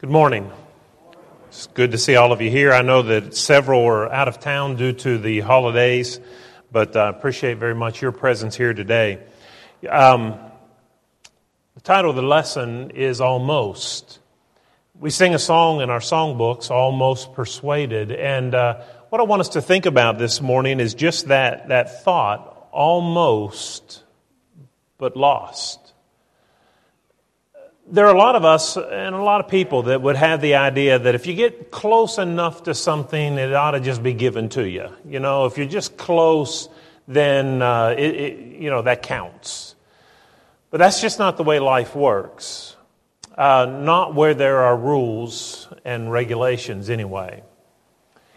Good morning. It's good to see all of you here. I know that several are out of town due to the holidays, but I appreciate very much your presence here today. Um, the title of the lesson is Almost. We sing a song in our songbooks, Almost Persuaded, and uh, what I want us to think about this morning is just that, that thought, almost, but lost there are a lot of us and a lot of people that would have the idea that if you get close enough to something, it ought to just be given to you. You know, if you're just close, then uh, it, it, you know that counts. But that's just not the way life works. Uh, not where there are rules and regulations, anyway.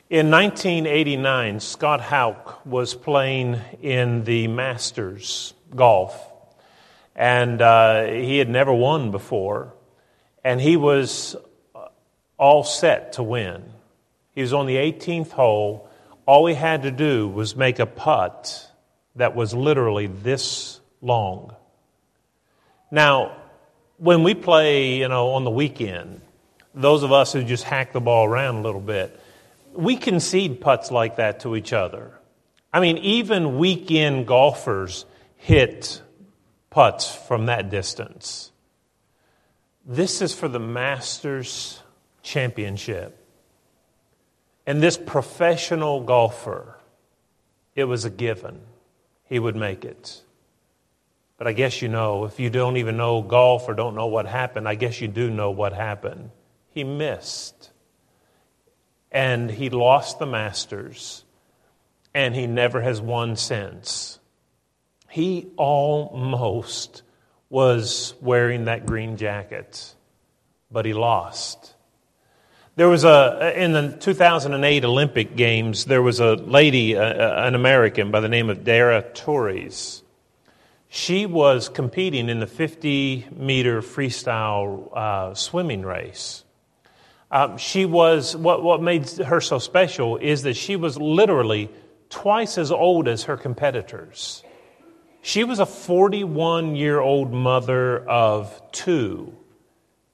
In 1989, Scott Hoch was playing in the Masters golf and uh, he had never won before, and he was all set to win. He was on the 18th hole. All he had to do was make a putt that was literally this long. Now, when we play, you know, on the weekend, those of us who just hack the ball around a little bit, we concede putts like that to each other. I mean, even weekend golfers hit putts from that distance. This is for the Masters Championship. And this professional golfer, it was a given. He would make it. But I guess you know, if you don't even know golf or don't know what happened, I guess you do know what happened. He missed. And he lost the Masters. And he never has won since. He almost was wearing that green jacket, but he lost. There was a, in the 2008 Olympic Games, there was a lady, an American by the name of Dara Torres. She was competing in the 50 meter freestyle uh, swimming race. Um, she was, what, what made her so special is that she was literally twice as old as her competitors. She was a 41 year old mother of two,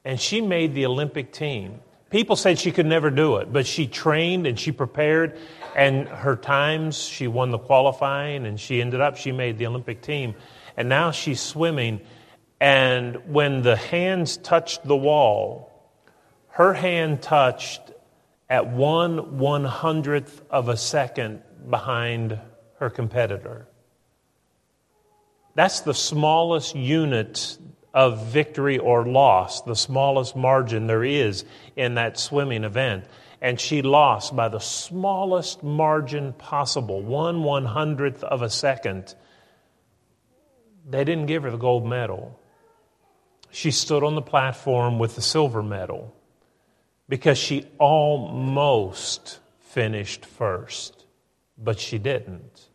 and she made the Olympic team. People said she could never do it, but she trained and she prepared, and her times, she won the qualifying, and she ended up, she made the Olympic team. And now she's swimming, and when the hands touched the wall, her hand touched at one one hundredth of a second behind her competitor. That's the smallest unit of victory or loss, the smallest margin there is in that swimming event. And she lost by the smallest margin possible, one one hundredth of a second. They didn't give her the gold medal. She stood on the platform with the silver medal because she almost finished first, but she didn't.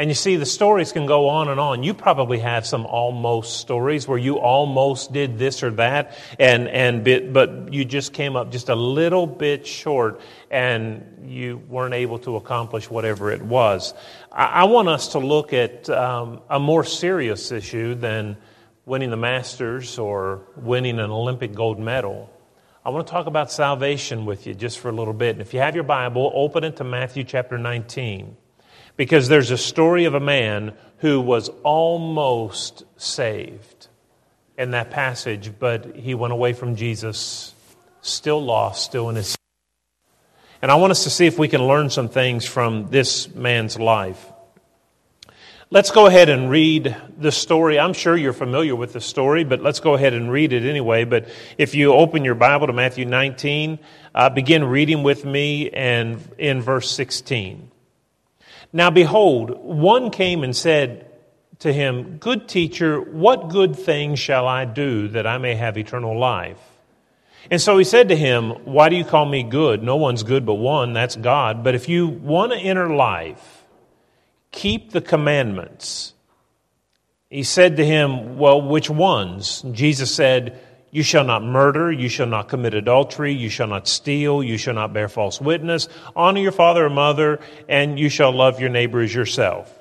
And you see, the stories can go on and on. You probably have some almost stories where you almost did this or that, and, and bit, but you just came up just a little bit short and you weren't able to accomplish whatever it was. I, I want us to look at um, a more serious issue than winning the Masters or winning an Olympic gold medal. I want to talk about salvation with you just for a little bit. And if you have your Bible, open it to Matthew chapter 19 because there's a story of a man who was almost saved in that passage, but he went away from Jesus, still lost, still in his. And I want us to see if we can learn some things from this man's life. Let's go ahead and read the story. I'm sure you're familiar with the story, but let's go ahead and read it anyway. But if you open your Bible to Matthew 19, uh, begin reading with me and in verse 16. Now behold, one came and said to him, Good teacher, what good thing shall I do that I may have eternal life? And so he said to him, Why do you call me good? No one's good but one, that's God. But if you want to enter life, keep the commandments. He said to him, Well, which ones? Jesus said, you shall not murder. You shall not commit adultery. You shall not steal. You shall not bear false witness. Honor your father and mother, and you shall love your neighbor as yourself.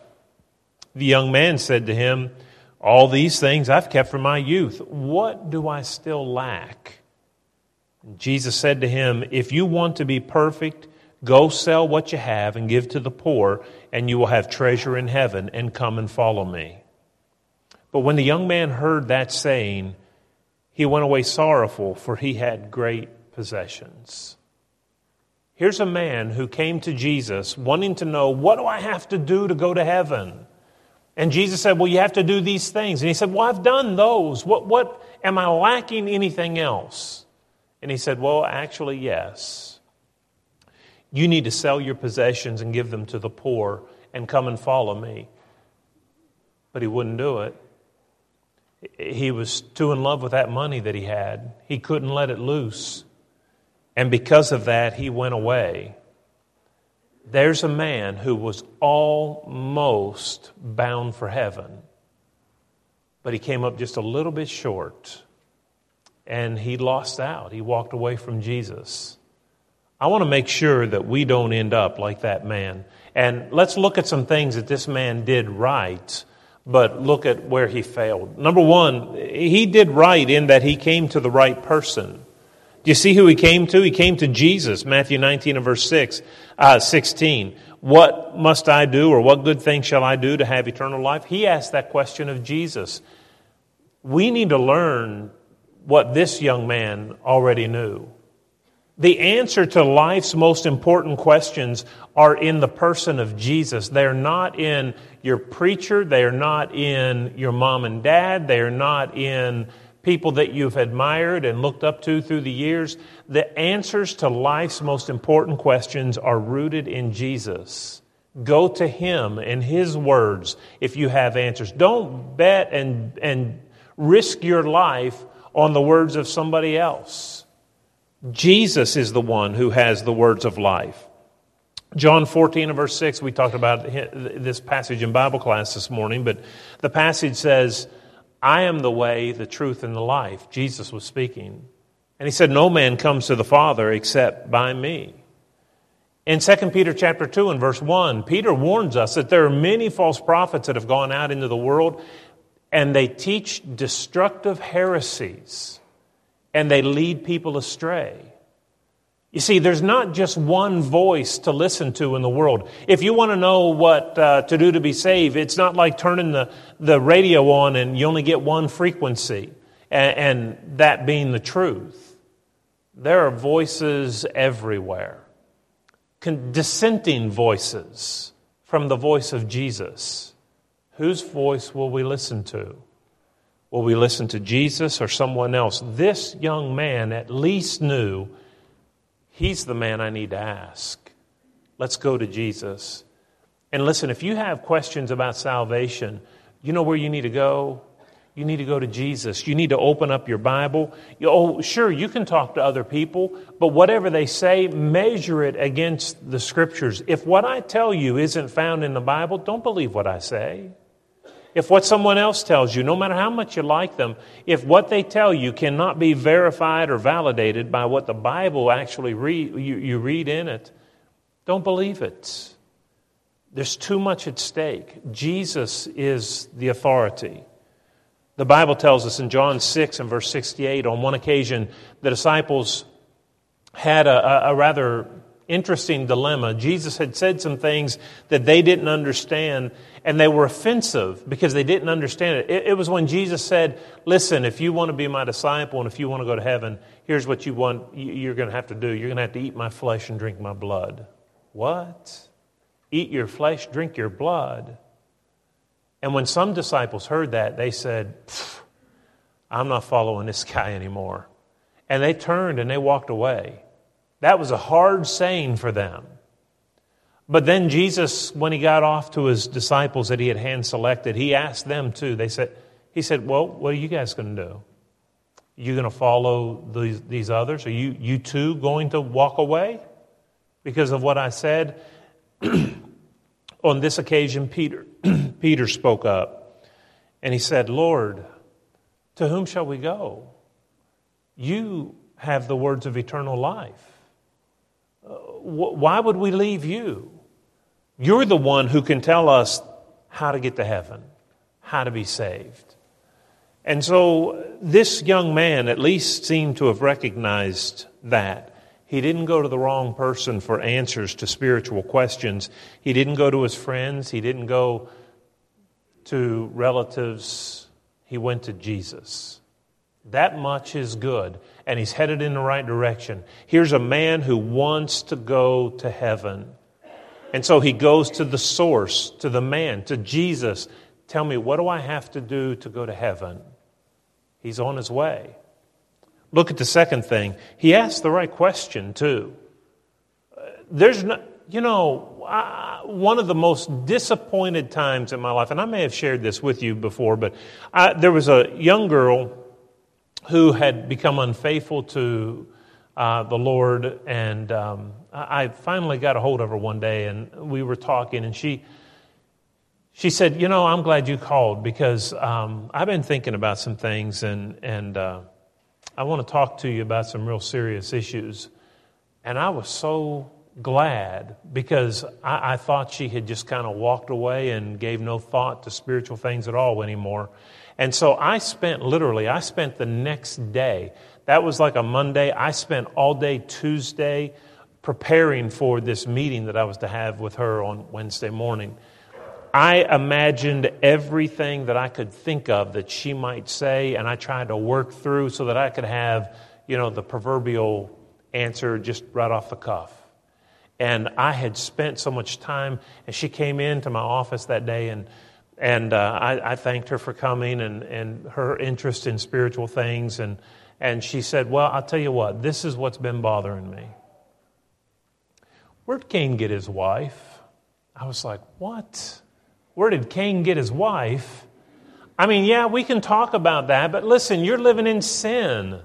The young man said to him, All these things I've kept from my youth. What do I still lack? Jesus said to him, If you want to be perfect, go sell what you have and give to the poor, and you will have treasure in heaven, and come and follow me. But when the young man heard that saying, he went away sorrowful, for he had great possessions. Here's a man who came to Jesus wanting to know, What do I have to do to go to heaven? And Jesus said, Well, you have to do these things. And he said, Well, I've done those. What, what am I lacking anything else? And he said, Well, actually, yes. You need to sell your possessions and give them to the poor and come and follow me. But he wouldn't do it. He was too in love with that money that he had. He couldn't let it loose. And because of that, he went away. There's a man who was almost bound for heaven, but he came up just a little bit short and he lost out. He walked away from Jesus. I want to make sure that we don't end up like that man. And let's look at some things that this man did right, but look at where he failed. Number one, he did right in that he came to the right person. Do you see who he came to? He came to Jesus, Matthew 19 and verse 6, uh, 16. What must I do, or what good thing shall I do to have eternal life? He asked that question of Jesus. We need to learn what this young man already knew. The answer to life's most important questions are in the person of Jesus. They're not in your preacher. They are not in your mom and dad. They are not in people that you've admired and looked up to through the years. The answers to life's most important questions are rooted in Jesus. Go to Him and His words if you have answers. Don't bet and, and risk your life on the words of somebody else. Jesus is the one who has the words of life. John 14 and verse 6, we talked about this passage in Bible class this morning, but the passage says, I am the way, the truth, and the life. Jesus was speaking. And he said, No man comes to the Father except by me. In 2 Peter chapter 2 and verse 1, Peter warns us that there are many false prophets that have gone out into the world and they teach destructive heresies and they lead people astray. You see, there's not just one voice to listen to in the world. If you want to know what uh, to do to be saved, it's not like turning the, the radio on and you only get one frequency, and, and that being the truth. There are voices everywhere, Con- dissenting voices from the voice of Jesus. Whose voice will we listen to? Will we listen to Jesus or someone else? This young man at least knew he's the man I need to ask. Let's go to Jesus. And listen, if you have questions about salvation, you know where you need to go? You need to go to Jesus. You need to open up your Bible. You, oh, sure, you can talk to other people, but whatever they say, measure it against the Scriptures. If what I tell you isn't found in the Bible, don't believe what I say. If what someone else tells you, no matter how much you like them, if what they tell you cannot be verified or validated by what the Bible actually read, you, you read in it, don't believe it. There's too much at stake. Jesus is the authority. The Bible tells us in John 6 and verse 68, on one occasion, the disciples had a, a, a rather interesting dilemma. Jesus had said some things that they didn't understand, and they were offensive because they didn't understand it. it. It, was when Jesus said, Listen, if you want to be my disciple and if you want to go to heaven, here's what you want, you're going to have to do. You're going to have to eat my flesh and drink my blood. What? Eat your flesh, drink your blood. And when some disciples heard that, they said, I'm not following this guy anymore. And they turned and they walked away. That was a hard saying for them. But then Jesus, when he got off to his disciples that he had hand selected, he asked them too. They said, he said, Well, what are you guys going to do? You going to follow these, these others? Are you, you too going to walk away because of what I said? On this occasion, Peter, Peter spoke up and he said, Lord, to whom shall we go? You have the words of eternal life why would we leave you? You're the one who can tell us how to get to heaven, how to be saved. And so this young man at least seemed to have recognized that. He didn't go to the wrong person for answers to spiritual questions. He didn't go to his friends. He didn't go to relatives. He went to Jesus. That much is good, and he's headed in the right direction. Here's a man who wants to go to heaven. And so he goes to the source, to the man, to Jesus. Tell me, what do I have to do to go to heaven? He's on his way. Look at the second thing. He asked the right question, too. There's no, you know, I, one of the most disappointed times in my life, and I may have shared this with you before, but I, there was a young girl who had become unfaithful to uh, the Lord, and um, I finally got a hold of her one day, and we were talking, and she she said, "You know, I'm glad you called because um, I've been thinking about some things, and and uh, I want to talk to you about some real serious issues." And I was so glad because I, I thought she had just kind of walked away and gave no thought to spiritual things at all anymore. And so I spent literally, I spent the next day. That was like a Monday. I spent all day Tuesday preparing for this meeting that I was to have with her on Wednesday morning. I imagined everything that I could think of that she might say, and I tried to work through so that I could have, you know, the proverbial answer just right off the cuff. And I had spent so much time, and she came into my office that day, and, and uh, I, I, thanked her for coming and, and her interest in spiritual things. And, and she said, Well, I'll tell you what, this is what's been bothering me. Where'd Cain get his wife? I was like, What? Where did Cain get his wife? I mean, yeah, we can talk about that, but listen, you're living in sin.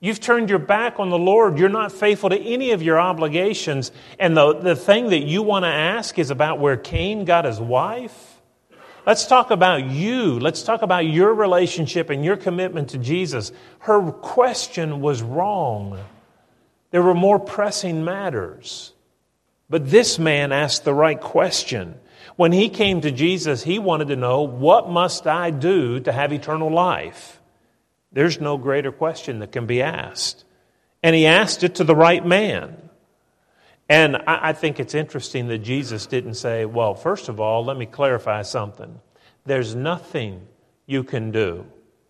You've turned your back on the Lord. You're not faithful to any of your obligations. And the, the thing that you want to ask is about where Cain got his wife. Let's talk about you. Let's talk about your relationship and your commitment to Jesus. Her question was wrong. There were more pressing matters. But this man asked the right question. When he came to Jesus, he wanted to know, What must I do to have eternal life? There's no greater question that can be asked. And he asked it to the right man. And I, think it's interesting that Jesus didn't say, Well, first of all, let me clarify something. There's nothing you can do.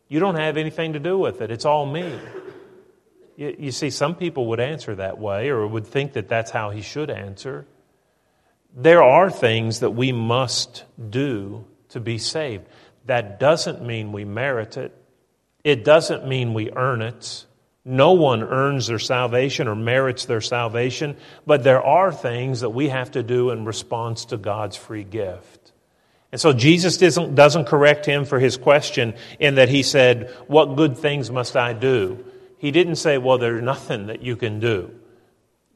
You don't have anything to do with it. It's all me. You, you see, some people would answer that way or would think that that's how he should answer there are things that we must do to be saved. That doesn't mean we merit it. It doesn't mean we earn it. No one earns their salvation or merits their salvation, but there are things that we have to do in response to God's free gift. And so Jesus doesn't, doesn't correct him for his question in that he said, What good things must I do? He didn't say, Well, there's nothing that you can do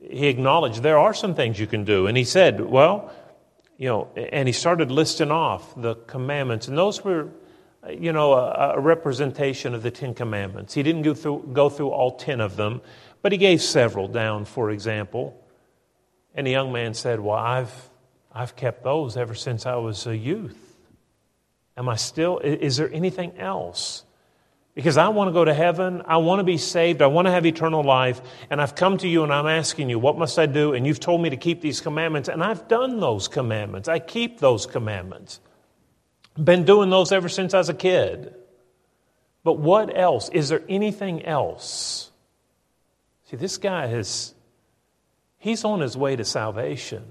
he acknowledged there are some things you can do. And he said, well, you know, and he started listing off the commandments. And those were, you know, a, a representation of the Ten Commandments. He didn't go through, go through all ten of them, but he gave several down, for example. And the young man said, Well, I've, I've kept those ever since I was a youth. Am I still, is there anything else? because I want to go to heaven. I want to be saved. I want to have eternal life. And I've come to you and I'm asking you, what must I do? And you've told me to keep these commandments. And I've done those commandments. I keep those commandments. Been doing those ever since I was a kid. But what else? Is there anything else? See, this guy has, he's on his way to salvation.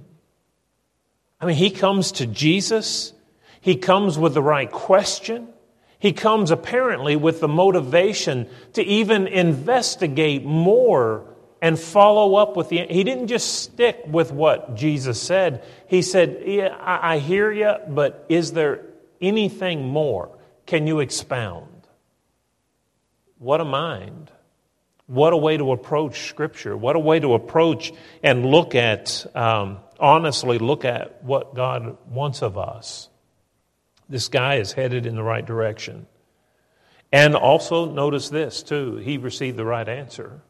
I mean, he comes to Jesus. He comes with the right question. He comes apparently with the motivation to even investigate more and follow up with the. He didn't just stick with what Jesus said. He said, yeah, I, I hear you, but is there anything more? Can you expound? What a mind. What a way to approach Scripture. What a way to approach and look at, um, honestly, look at what God wants of us. This guy is headed in the right direction. And also, notice this too, he received the right answer.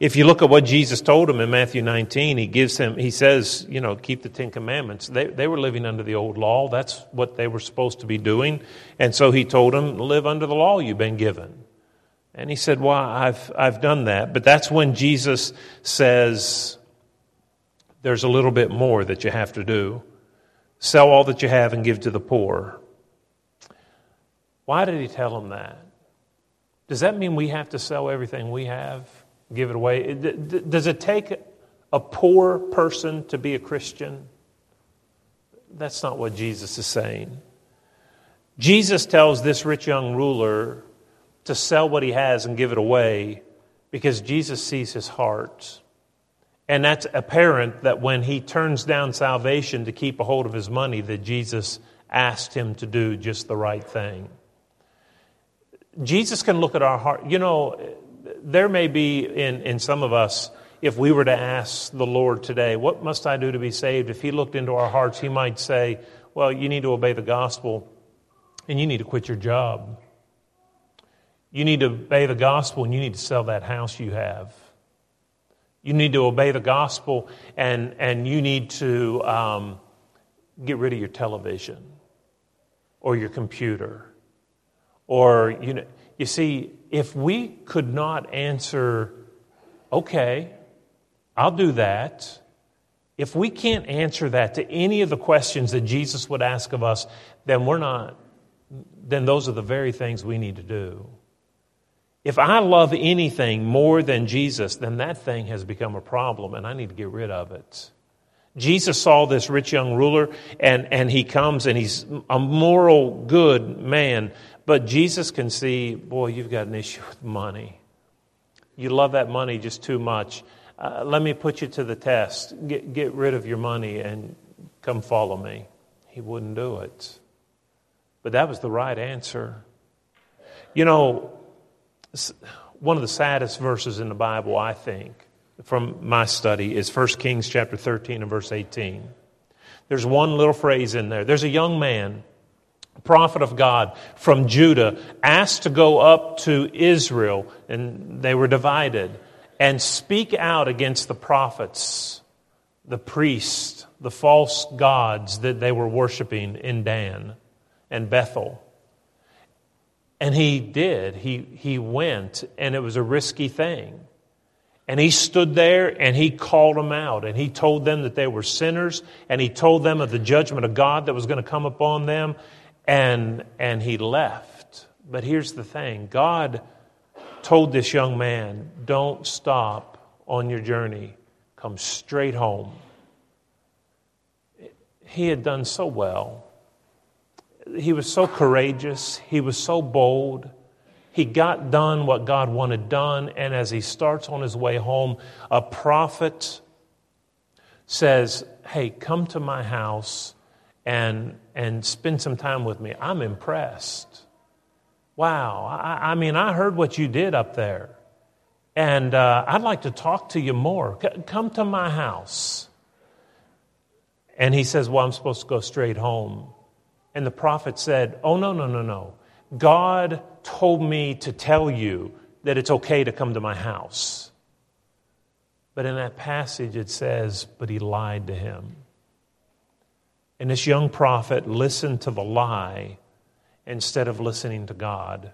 If you look at what Jesus told him in Matthew 19, he gives him, he says, you know, keep the Ten Commandments. They, they were living under the old law. That's what they were supposed to be doing. And so he told them, live under the law you've been given. And he said, well, I've, I've done that. But that's when Jesus says, there's a little bit more that you have to do. Sell all that you have and give to the poor. Why did he tell them that? Does that mean we have to sell everything we have? Give it away. Does it take a poor person to be a Christian? That's not what Jesus is saying. Jesus tells this rich young ruler to sell what he has and give it away because Jesus sees his heart. And that's apparent that when he turns down salvation to keep a hold of his money, that Jesus asked him to do just the right thing. Jesus can look at our heart. You know, there may be in, in some of us, if we were to ask the Lord today, What must I do to be saved? If He looked into our hearts, He might say, Well, you need to obey the gospel and you need to quit your job. You need to obey the gospel and you need to sell that house you have. You need to obey the gospel and, and you need to um, get rid of your television or your computer. Or, you know, you see, if we could not answer, okay, I'll do that, if we can't answer that to any of the questions that Jesus would ask of us, then we're not, then those are the very things we need to do. If I love anything more than Jesus, then that thing has become a problem and I need to get rid of it. Jesus saw this rich young ruler and, and he comes and he's a moral, good man, but Jesus can see, boy, you've got an issue with money. You love that money just too much. Uh, let me put you to the test. Get, get rid of your money and come follow me. He wouldn't do it. But that was the right answer. You know, one of the saddest verses in the Bible, I think, from my study, is 1 Kings chapter 13 and verse 18. There's one little phrase in there. There's a young man prophet of God from Judah, asked to go up to Israel, and they were divided, and speak out against the prophets, the priests, the false gods that they were worshiping in Dan and Bethel. And he did. He, he went, and it was a risky thing. And he stood there and he called them out and he told them that they were sinners and he told them of the judgment of God that was going to come upon them and, and he left. But here's the thing God told this young man, Don't stop on your journey, come straight home. He had done so well. He was so courageous. He was so bold. He got done what God wanted done. And as he starts on his way home, a prophet says, Hey, come to my house and, and spend some time with me. I'm impressed. Wow. I, I mean, I heard what you did up there. And uh, I'd like to talk to you more. C- come to my house. And he says, Well, I'm supposed to go straight home. And the prophet said, Oh, no, no, no, no. God told me to tell you that it's okay to come to my house. But in that passage, it says, But he lied to him. And this young prophet listened to the lie instead of listening to God.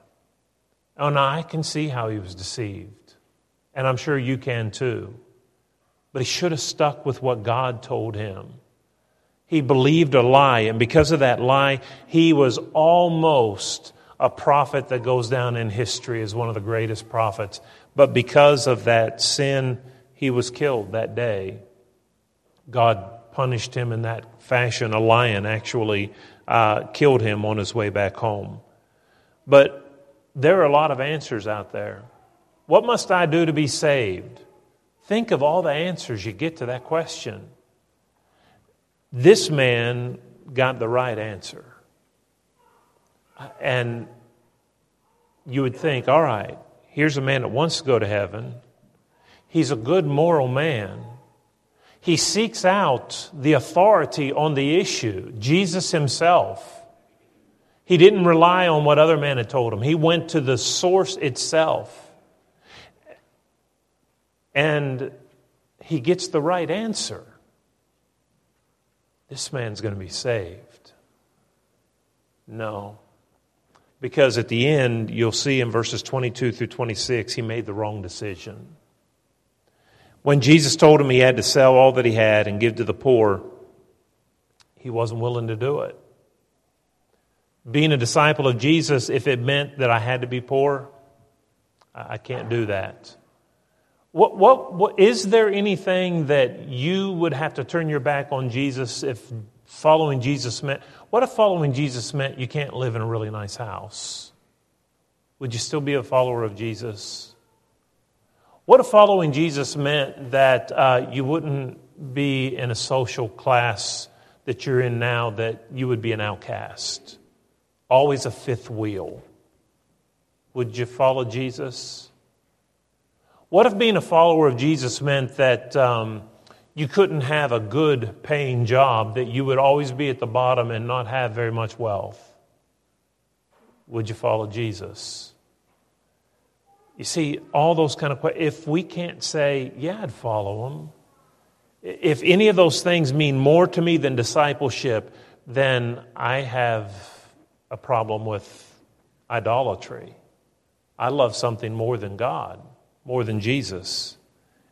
Oh, and I can see how he was deceived. And I'm sure you can too. But he should have stuck with what God told him. He believed a lie, and because of that lie, he was almost a prophet that goes down in history as one of the greatest prophets. But because of that sin, he was killed that day. God punished him in that fashion. A lion actually uh, killed him on his way back home. But there are a lot of answers out there. What must I do to be saved? Think of all the answers you get to that question. This man got the right answer. And you would think, all right, here's a man that wants to go to heaven. He's a good moral man. He seeks out the authority on the issue, Jesus himself. He didn't rely on what other men had told him, he went to the source itself. and he gets the right answer, this man's going to be saved. No. Because at the end, you'll see in verses 22 through 26, he made the wrong decision. When Jesus told him he had to sell all that he had and give to the poor, he wasn't willing to do it. Being a disciple of Jesus, if it meant that I had to be poor, I can't do that. What, what, what, is there anything that you would have to turn your back on Jesus if following Jesus meant? What if following Jesus meant you can't live in a really nice house? Would you still be a follower of Jesus? What if following Jesus meant that uh, you wouldn't be in a social class that you're in now, that you would be an outcast? Always a fifth wheel. Would you follow Jesus? What if being a follower of Jesus meant that um, you couldn't have a good paying job, that you would always be at the bottom and not have very much wealth? Would you follow Jesus? You see, all those kind of questions, if we can't say, yeah, I'd follow him, if any of those things mean more to me than discipleship, then I have a problem with idolatry. I love something more than God more than Jesus.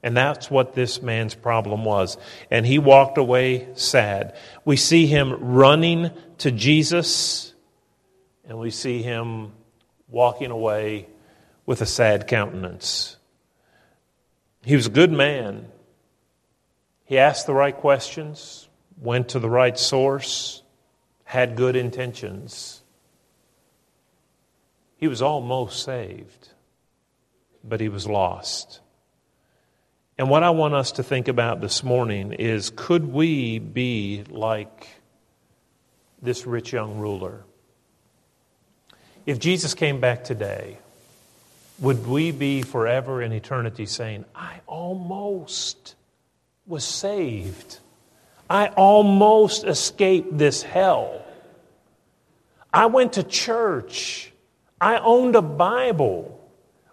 And that's what this man's problem was. And he walked away sad. We see him running to Jesus, and we see him walking away with a sad countenance. He was a good man. He asked the right questions, went to the right source, had good intentions. He was almost saved but he was lost. And what I want us to think about this morning is could we be like this rich young ruler? If Jesus came back today, would we be forever in eternity saying, I almost was saved? I almost escaped this hell. I went to church. I owned a Bible.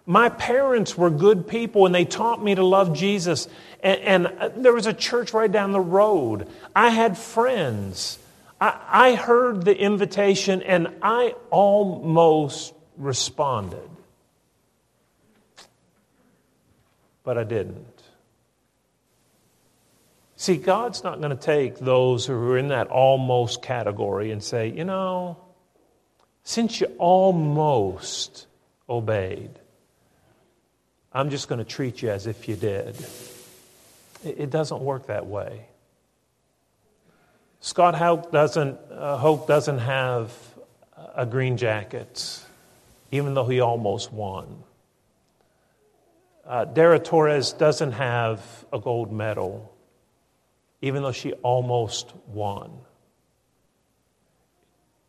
My parents were good people and they taught me to love Jesus. And, and uh, there was a church right down the road. I had friends. I, I heard the invitation and I almost responded. But I didn't. See, God's not going to take those who are in that almost category and say, you know, since you almost obeyed, I'm just going to treat you as if you did. It doesn't work that way. Scott Hoch doesn't, uh, Hoch doesn't have a green jacket, even though he almost won. Uh, Dara Torres doesn't have a gold medal, even though she almost won.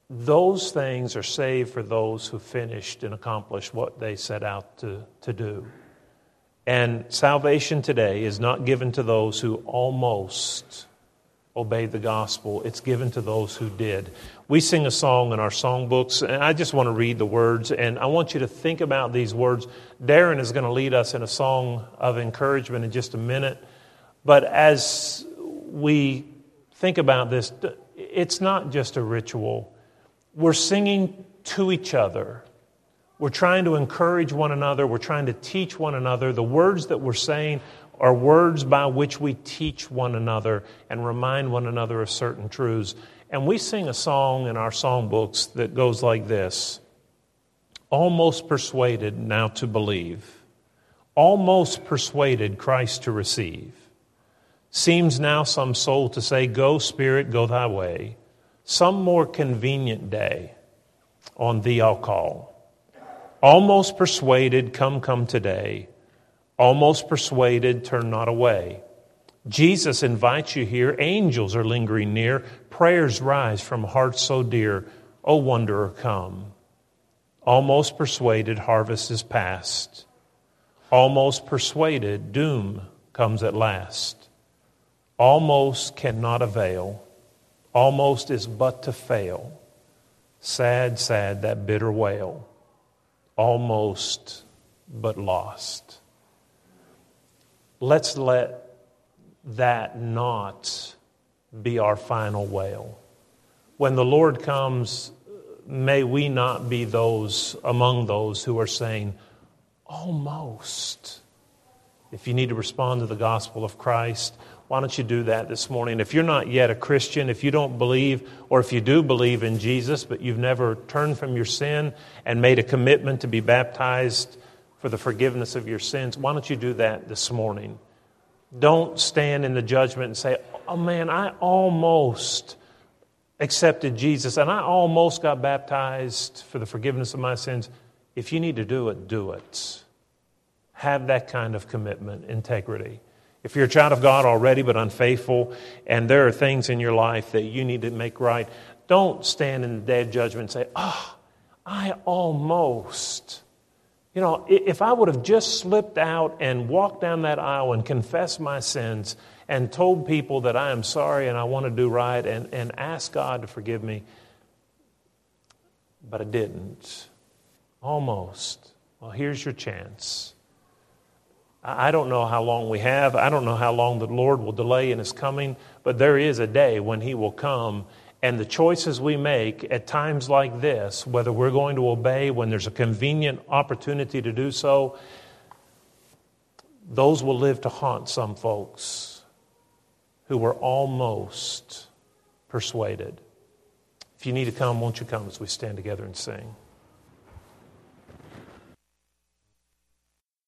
Those things are saved for those who finished and accomplished what they set out to, to do. And salvation today is not given to those who almost obeyed the gospel, it's given to those who did. We sing a song in our songbooks, and I just want to read the words, and I want you to think about these words. Darren is going to lead us in a song of encouragement in just a minute. But as we think about this, it's not just a ritual. We're singing to each other we're trying to encourage one another. We're trying to teach one another. The words that we're saying are words by which we teach one another and remind one another of certain truths. And we sing a song in our songbooks that goes like this Almost persuaded now to believe, almost persuaded Christ to receive. Seems now some soul to say, Go, Spirit, go thy way. Some more convenient day on thee I'll call. Almost persuaded, come, come today. Almost persuaded, turn not away. Jesus invites you here. Angels are lingering near. Prayers rise from hearts so dear. O wanderer, come. Almost persuaded, harvest is past. Almost persuaded, doom comes at last. Almost cannot avail. Almost is but to fail. Sad, sad, that bitter wail almost but lost. Let's let that not be our final wail. When the Lord comes, may we not be those among those who are saying, almost. If you need to respond to the gospel of Christ, why don't you do that this morning? If you're not yet a Christian, if you don't believe, or if you do believe in Jesus, but you've never turned from your sin and made a commitment to be baptized for the forgiveness of your sins, why don't you do that this morning? Don't stand in the judgment and say, oh man, I almost accepted Jesus and I almost got baptized for the forgiveness of my sins. If you need to do it, do it. Have that kind of commitment, integrity. If you're a child of God already but unfaithful, and there are things in your life that you need to make right, don't stand in the day of judgment and say, oh, I almost. You know, if I would have just slipped out and walked down that aisle and confessed my sins and told people that I am sorry and I want to do right and, and ask God to forgive me, but I didn't. Almost. Well, here's your chance. I don't know how long we have. I don't know how long the Lord will delay in His coming, but there is a day when He will come. And the choices we make at times like this, whether we're going to obey when there's a convenient opportunity to do so, those will live to haunt some folks who were almost persuaded. If you need to come, won't you come as we stand together and sing?